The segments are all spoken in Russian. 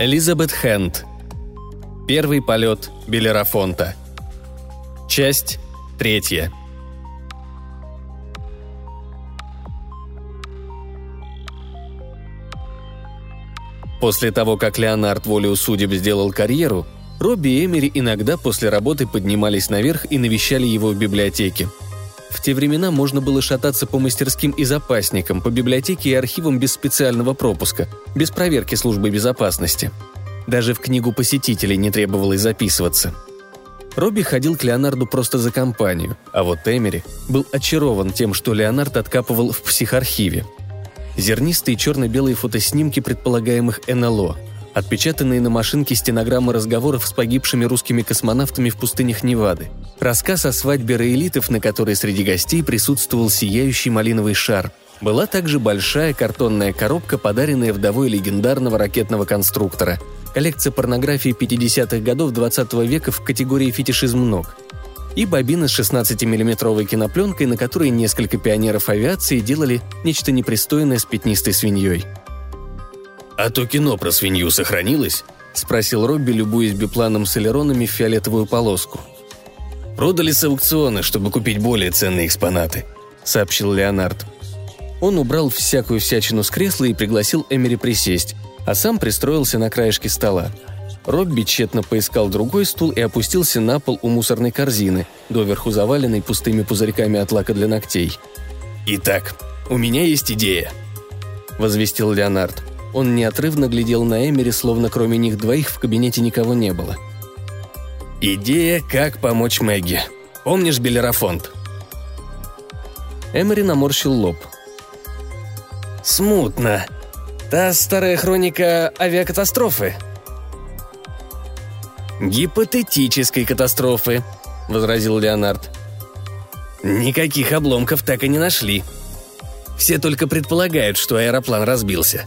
Элизабет Хэнд. Первый полет Белерафонта. Часть третья. После того, как Леонард волею судеб сделал карьеру, Робби и Эмери иногда после работы поднимались наверх и навещали его в библиотеке. В те времена можно было шататься по мастерским и запасникам, по библиотеке и архивам без специального пропуска, без проверки службы безопасности. Даже в книгу посетителей не требовалось записываться. Робби ходил к Леонарду просто за компанию, а вот Эмери был очарован тем, что Леонард откапывал в психархиве. Зернистые черно-белые фотоснимки предполагаемых НЛО – Отпечатанные на машинке стенограммы разговоров с погибшими русскими космонавтами в пустынях Невады. Рассказ о свадьбе раэлитов, на которой среди гостей присутствовал сияющий малиновый шар. Была также большая картонная коробка, подаренная вдовой легендарного ракетного конструктора. Коллекция порнографии 50-х годов 20 века в категории фетишизм ног. И бобина с 16-миллиметровой кинопленкой, на которой несколько пионеров авиации делали нечто непристойное с пятнистой свиньей – «А то кино про свинью сохранилось?» – спросил Робби, любуясь бипланом с элеронами в фиолетовую полоску. «Продали с аукциона, чтобы купить более ценные экспонаты», – сообщил Леонард. Он убрал всякую всячину с кресла и пригласил Эмери присесть, а сам пристроился на краешке стола. Робби тщетно поискал другой стул и опустился на пол у мусорной корзины, доверху заваленной пустыми пузырьками от лака для ногтей. «Итак, у меня есть идея», – возвестил Леонард. Он неотрывно глядел на Эмери, словно кроме них двоих в кабинете никого не было. «Идея, как помочь Мэгги. Помнишь Белерафонт?» Эмери наморщил лоб. «Смутно. Та старая хроника авиакатастрофы?» «Гипотетической катастрофы», — возразил Леонард. «Никаких обломков так и не нашли. Все только предполагают, что аэроплан разбился.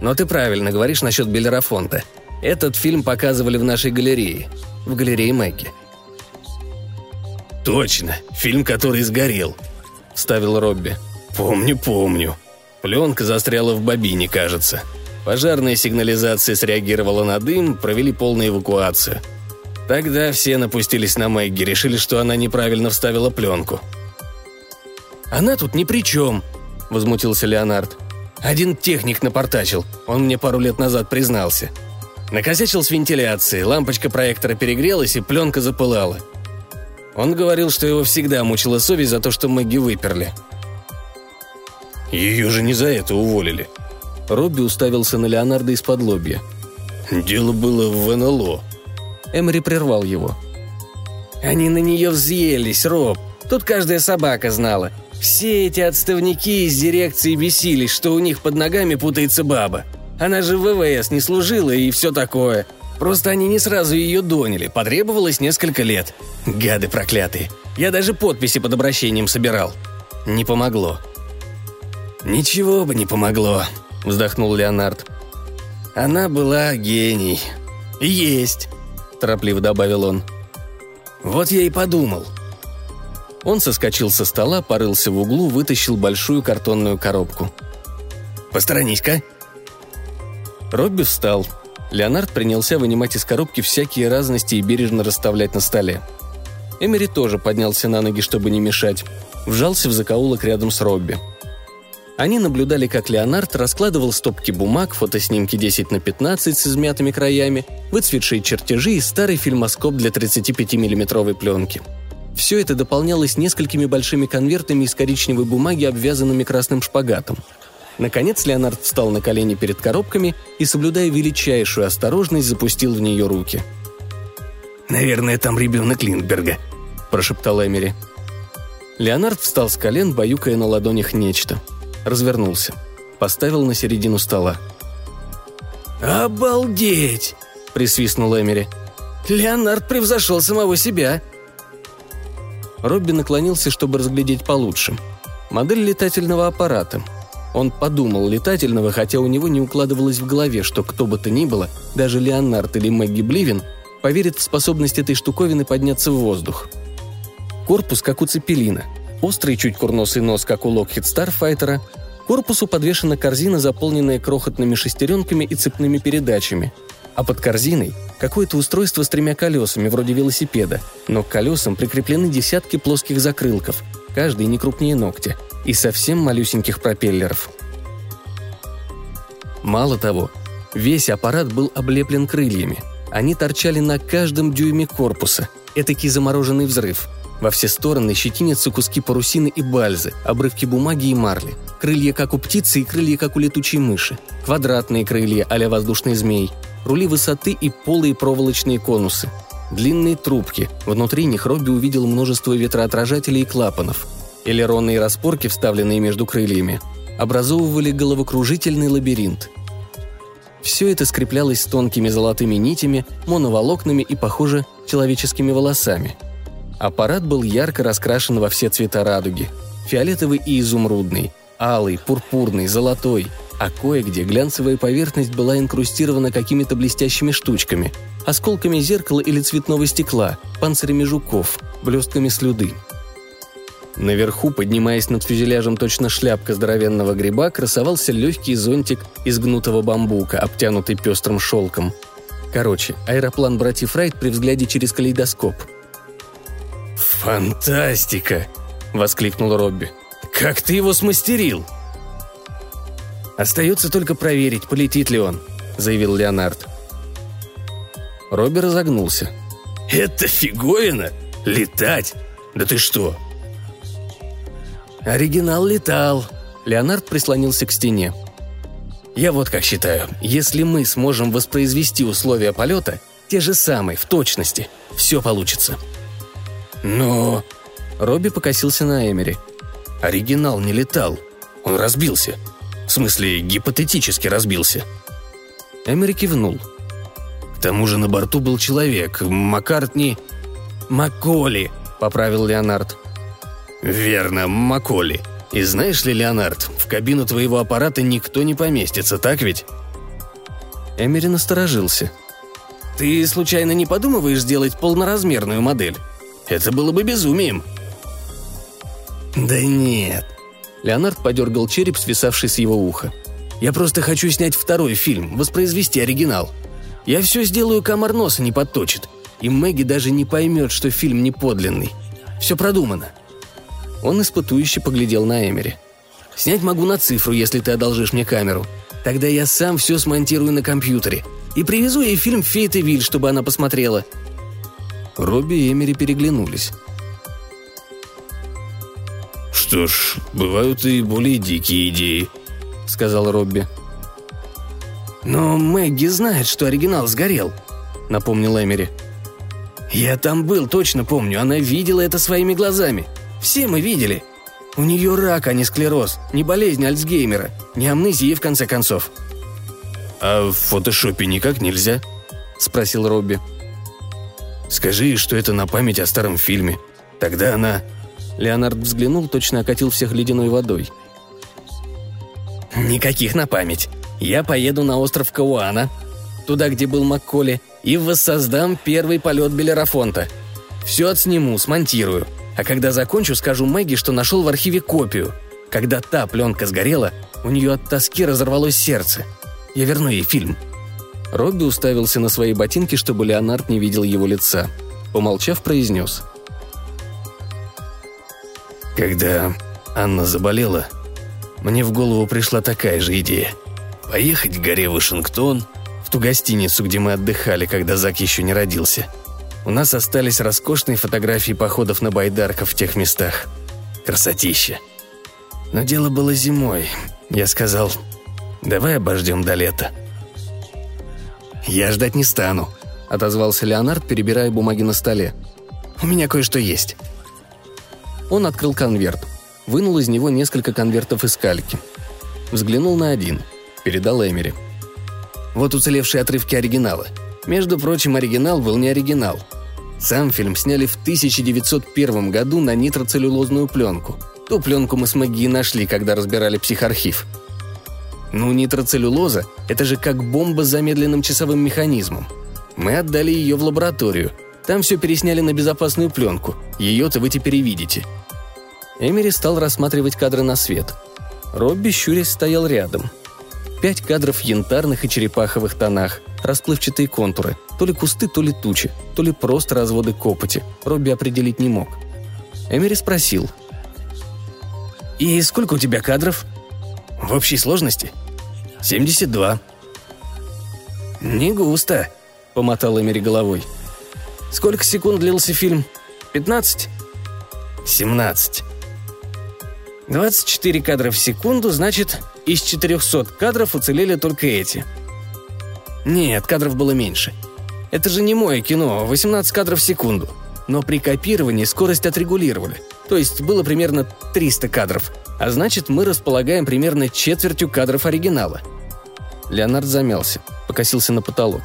Но ты правильно говоришь насчет Белерафонта. Этот фильм показывали в нашей галерее. В галерее Мэгги. «Точно, фильм, который сгорел», — вставил Робби. «Помню, помню. Пленка застряла в бобине, кажется. Пожарная сигнализация среагировала на дым, провели полную эвакуацию. Тогда все напустились на Мэгги, решили, что она неправильно вставила пленку». «Она тут ни при чем», — возмутился Леонард. Один техник напортачил, он мне пару лет назад признался. Накосячил с вентиляцией, лампочка проектора перегрелась и пленка запылала. Он говорил, что его всегда мучила совесть за то, что Мэгги выперли. Ее же не за это уволили. Робби уставился на Леонардо из-под лобья. Дело было в НЛО. Эмори прервал его. «Они на нее взъелись, Роб. Тут каждая собака знала. Все эти отставники из дирекции бесились, что у них под ногами путается баба. Она же в ВВС не служила и все такое. Просто они не сразу ее доняли, потребовалось несколько лет. Гады проклятые. Я даже подписи под обращением собирал. Не помогло. «Ничего бы не помогло», — вздохнул Леонард. «Она была гений. Есть», — торопливо добавил он. «Вот я и подумал. Он соскочил со стола, порылся в углу, вытащил большую картонную коробку. «Посторонись-ка!» Робби встал. Леонард принялся вынимать из коробки всякие разности и бережно расставлять на столе. Эмери тоже поднялся на ноги, чтобы не мешать. Вжался в закоулок рядом с Робби. Они наблюдали, как Леонард раскладывал стопки бумаг, фотоснимки 10 на 15 с измятыми краями, выцветшие чертежи и старый фильмоскоп для 35 миллиметровой пленки – все это дополнялось несколькими большими конвертами из коричневой бумаги, обвязанными красным шпагатом. Наконец Леонард встал на колени перед коробками и, соблюдая величайшую осторожность, запустил в нее руки. «Наверное, там ребенок Линдберга», – прошептал Эмери. Леонард встал с колен, баюкая на ладонях нечто. Развернулся. Поставил на середину стола. «Обалдеть!» – присвистнул Эмери. «Леонард превзошел самого себя!» Робби наклонился, чтобы разглядеть получше. Модель летательного аппарата. Он подумал летательного, хотя у него не укладывалось в голове, что кто бы то ни было, даже Леонард или Мэгги Бливин, поверит в способность этой штуковины подняться в воздух. Корпус, как у Цепелина. Острый, чуть курносый нос, как у Локхит Старфайтера. корпусу подвешена корзина, заполненная крохотными шестеренками и цепными передачами. А под корзиной какое-то устройство с тремя колесами, вроде велосипеда, но к колесам прикреплены десятки плоских закрылков, каждый не крупнее ногтя, и совсем малюсеньких пропеллеров. Мало того, весь аппарат был облеплен крыльями. Они торчали на каждом дюйме корпуса. Этакий замороженный взрыв. Во все стороны щетинятся куски парусины и бальзы, обрывки бумаги и марли. Крылья, как у птицы, и крылья, как у летучей мыши. Квадратные крылья, а воздушный змей. Рули высоты и полые проволочные конусы. Длинные трубки. Внутри них Робби увидел множество ветроотражателей и клапанов. Элероны и распорки, вставленные между крыльями, образовывали головокружительный лабиринт. Все это скреплялось тонкими золотыми нитями, моноволокнами и, похоже, человеческими волосами. Аппарат был ярко раскрашен во все цвета радуги. Фиолетовый и изумрудный, алый, пурпурный, золотой, а кое-где глянцевая поверхность была инкрустирована какими-то блестящими штучками, осколками зеркала или цветного стекла, панцирями жуков, блестками слюды. Наверху, поднимаясь над фюзеляжем точно шляпка здоровенного гриба, красовался легкий зонтик из гнутого бамбука, обтянутый пестрым шелком. Короче, аэроплан братьев Райт при взгляде через калейдоскоп. «Фантастика!» – воскликнул Робби. «Как ты его смастерил?» «Остается только проверить, полетит ли он», – заявил Леонард. Робби разогнулся. «Это фиговина? Летать? Да ты что, Оригинал летал. Леонард прислонился к стене. Я вот как считаю, если мы сможем воспроизвести условия полета, те же самые, в точности, все получится. Но... Робби покосился на Эмери. Оригинал не летал. Он разбился. В смысле, гипотетически разбился. Эмери кивнул. К тому же на борту был человек, Маккартни... «Макколи», — поправил Леонард. «Верно, Маколи. И знаешь ли, Леонард, в кабину твоего аппарата никто не поместится, так ведь?» Эмери насторожился. «Ты случайно не подумываешь сделать полноразмерную модель? Это было бы безумием». «Да нет». Леонард подергал череп, свисавший с его уха. «Я просто хочу снять второй фильм, воспроизвести оригинал. Я все сделаю, комар носа не подточит. И Мэгги даже не поймет, что фильм не подлинный. Все продумано. Он испытующе поглядел на Эмери. «Снять могу на цифру, если ты одолжишь мне камеру. Тогда я сам все смонтирую на компьютере. И привезу ей фильм «Фейт и Виль», чтобы она посмотрела». Робби и Эмери переглянулись. «Что ж, бывают и более дикие идеи», — сказал Робби. «Но Мэгги знает, что оригинал сгорел», — напомнил Эмери. «Я там был, точно помню, она видела это своими глазами. Все мы видели. У нее рак, а не склероз, не болезнь Альцгеймера, не амнезия, в конце концов». «А в фотошопе никак нельзя?» – спросил Робби. «Скажи, что это на память о старом фильме. Тогда она...» Леонард взглянул, точно окатил всех ледяной водой. «Никаких на память. Я поеду на остров Кауана, туда, где был Макколи, и воссоздам первый полет Белерафонта. Все отсниму, смонтирую. А когда закончу, скажу Мэгги, что нашел в архиве копию. Когда та пленка сгорела, у нее от тоски разорвалось сердце. Я верну ей фильм». Робби уставился на свои ботинки, чтобы Леонард не видел его лица. Помолчав, произнес. «Когда Анна заболела, мне в голову пришла такая же идея. Поехать к горе Вашингтон, в ту гостиницу, где мы отдыхали, когда Зак еще не родился – у нас остались роскошные фотографии походов на байдарках в тех местах. Красотища. Но дело было зимой. Я сказал, давай обождем до лета. «Я ждать не стану», — отозвался Леонард, перебирая бумаги на столе. «У меня кое-что есть». Он открыл конверт, вынул из него несколько конвертов из кальки. Взглянул на один, передал Эмери. «Вот уцелевшие отрывки оригинала. Между прочим, оригинал был не оригинал. Сам фильм сняли в 1901 году на нитроцеллюлозную пленку. Ту пленку мы с Мэгги нашли, когда разбирали психархив. Ну, нитроцеллюлоза – это же как бомба с замедленным часовым механизмом. Мы отдали ее в лабораторию. Там все пересняли на безопасную пленку. Ее-то вы теперь и видите. Эмери стал рассматривать кадры на свет. Робби, щурясь, стоял рядом. Пять кадров в янтарных и черепаховых тонах, расплывчатые контуры, то ли кусты, то ли тучи, то ли просто разводы копоти. Робби определить не мог. Эмери спросил. «И сколько у тебя кадров?» «В общей сложности?» «72». «Не густо», — помотал Эмери головой. «Сколько секунд длился фильм? 15?» «17». 24 кадра в секунду, значит, из 400 кадров уцелели только эти. Нет, кадров было меньше. Это же не мое кино, 18 кадров в секунду. Но при копировании скорость отрегулировали. То есть было примерно 300 кадров. А значит, мы располагаем примерно четвертью кадров оригинала. Леонард замялся, покосился на потолок.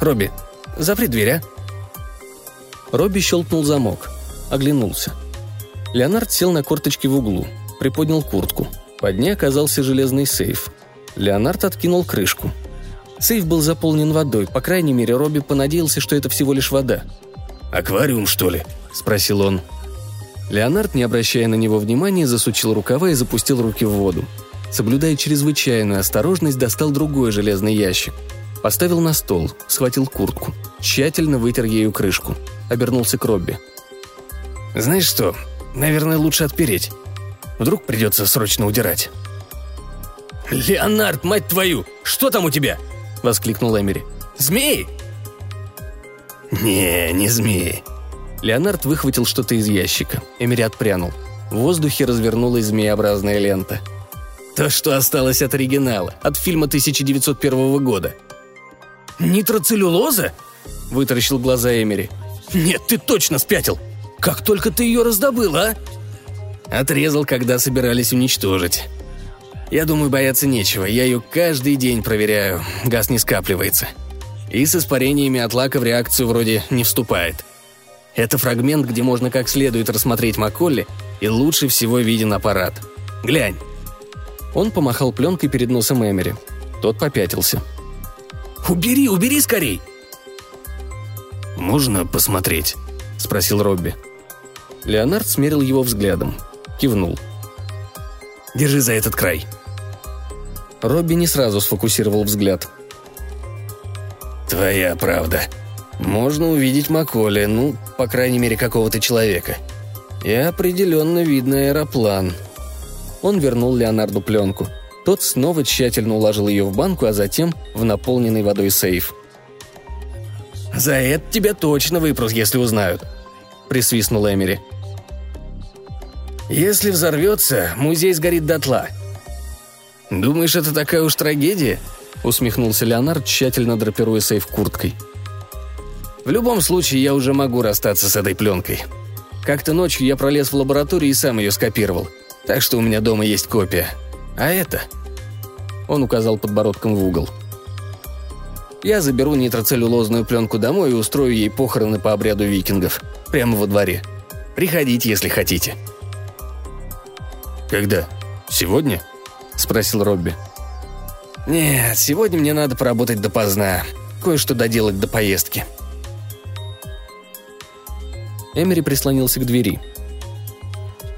«Робби, запри дверь, а?» Робби щелкнул замок, оглянулся – Леонард сел на корточки в углу, приподнял куртку. Под ней оказался железный сейф. Леонард откинул крышку. Сейф был заполнен водой, по крайней мере, Робби понадеялся, что это всего лишь вода. «Аквариум, что ли?» – спросил он. Леонард, не обращая на него внимания, засучил рукава и запустил руки в воду. Соблюдая чрезвычайную осторожность, достал другой железный ящик. Поставил на стол, схватил куртку, тщательно вытер ею крышку. Обернулся к Робби. «Знаешь что, Наверное, лучше отпереть. Вдруг придется срочно удирать. «Леонард, мать твою! Что там у тебя?» – воскликнул Эмери. «Змеи?» «Не, не змеи». Леонард выхватил что-то из ящика. Эмери отпрянул. В воздухе развернулась змееобразная лента. То, что осталось от оригинала, от фильма 1901 года. «Нитроцеллюлоза?» – вытаращил глаза Эмери. «Нет, ты точно спятил! Как только ты ее раздобыл, а?» Отрезал, когда собирались уничтожить. Я думаю, бояться нечего. Я ее каждый день проверяю. Газ не скапливается. И с испарениями от лака в реакцию вроде не вступает. Это фрагмент, где можно как следует рассмотреть Макколли, и лучше всего виден аппарат. Глянь. Он помахал пленкой перед носом Эмери. Тот попятился. «Убери, убери скорей!» «Можно посмотреть?» – спросил Робби. Леонард смерил его взглядом. Кивнул. «Держи за этот край». Робби не сразу сфокусировал взгляд. «Твоя правда. Можно увидеть Маколи, ну, по крайней мере, какого-то человека. И определенно видно аэроплан». Он вернул Леонарду пленку. Тот снова тщательно уложил ее в банку, а затем в наполненный водой сейф – «За это тебя точно выпрос, если узнают», – присвистнул Эмери. «Если взорвется, музей сгорит дотла». «Думаешь, это такая уж трагедия?» – усмехнулся Леонард, тщательно драпируя сейф курткой. «В любом случае, я уже могу расстаться с этой пленкой. Как-то ночью я пролез в лабораторию и сам ее скопировал, так что у меня дома есть копия. А это...» Он указал подбородком в угол – я заберу нитроцеллюлозную пленку домой и устрою ей похороны по обряду викингов. Прямо во дворе. Приходите, если хотите». «Когда? Сегодня?» – спросил Робби. «Нет, сегодня мне надо поработать допоздна. Кое-что доделать до поездки». Эмери прислонился к двери.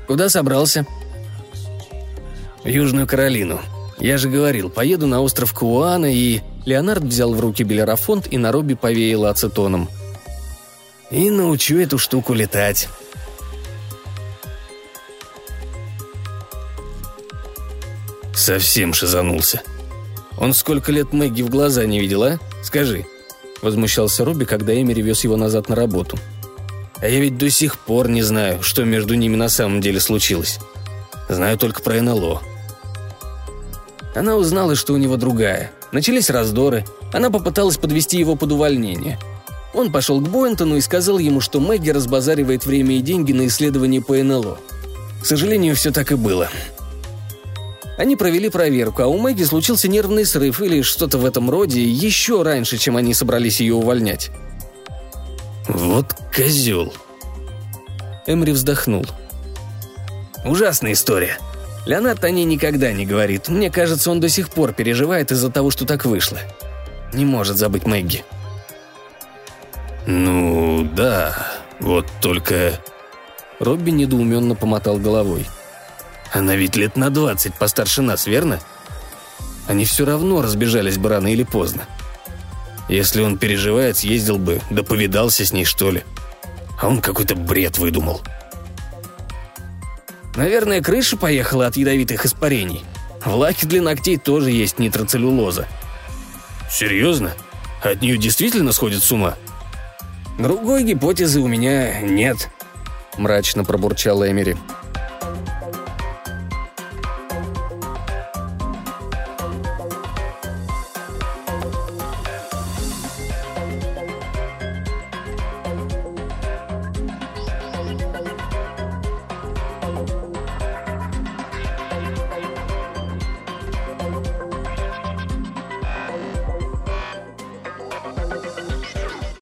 «Куда собрался?» «В Южную Каролину. Я же говорил, поеду на остров Куана и...» Леонард взял в руки белерафонт и на Робби повеял ацетоном. «И научу эту штуку летать». Совсем шизанулся. Он сколько лет Мэгги в глаза не видел, а? Скажи. Возмущался Робби, когда Эмери вез его назад на работу. А я ведь до сих пор не знаю, что между ними на самом деле случилось. Знаю только про НЛО. Она узнала, что у него другая, Начались раздоры. Она попыталась подвести его под увольнение. Он пошел к Боинтону и сказал ему, что Мэгги разбазаривает время и деньги на исследование по НЛО. К сожалению, все так и было. Они провели проверку, а у Мэгги случился нервный срыв или что-то в этом роде еще раньше, чем они собрались ее увольнять. «Вот козел!» Эмри вздохнул. «Ужасная история. Леонард о ней никогда не говорит. Мне кажется, он до сих пор переживает из-за того, что так вышло. Не может забыть Мэгги. «Ну, да, вот только...» Робби недоуменно помотал головой. Она ведь лет на двадцать постарше нас, верно? Они все равно разбежались бы рано или поздно. Если он переживает, съездил бы, да повидался с ней, что ли. А он какой-то бред выдумал. Наверное, крыша поехала от ядовитых испарений. В лаке для ногтей тоже есть нитроцеллюлоза. Серьезно? От нее действительно сходит с ума? Другой гипотезы у меня нет. Мрачно пробурчал Эмери.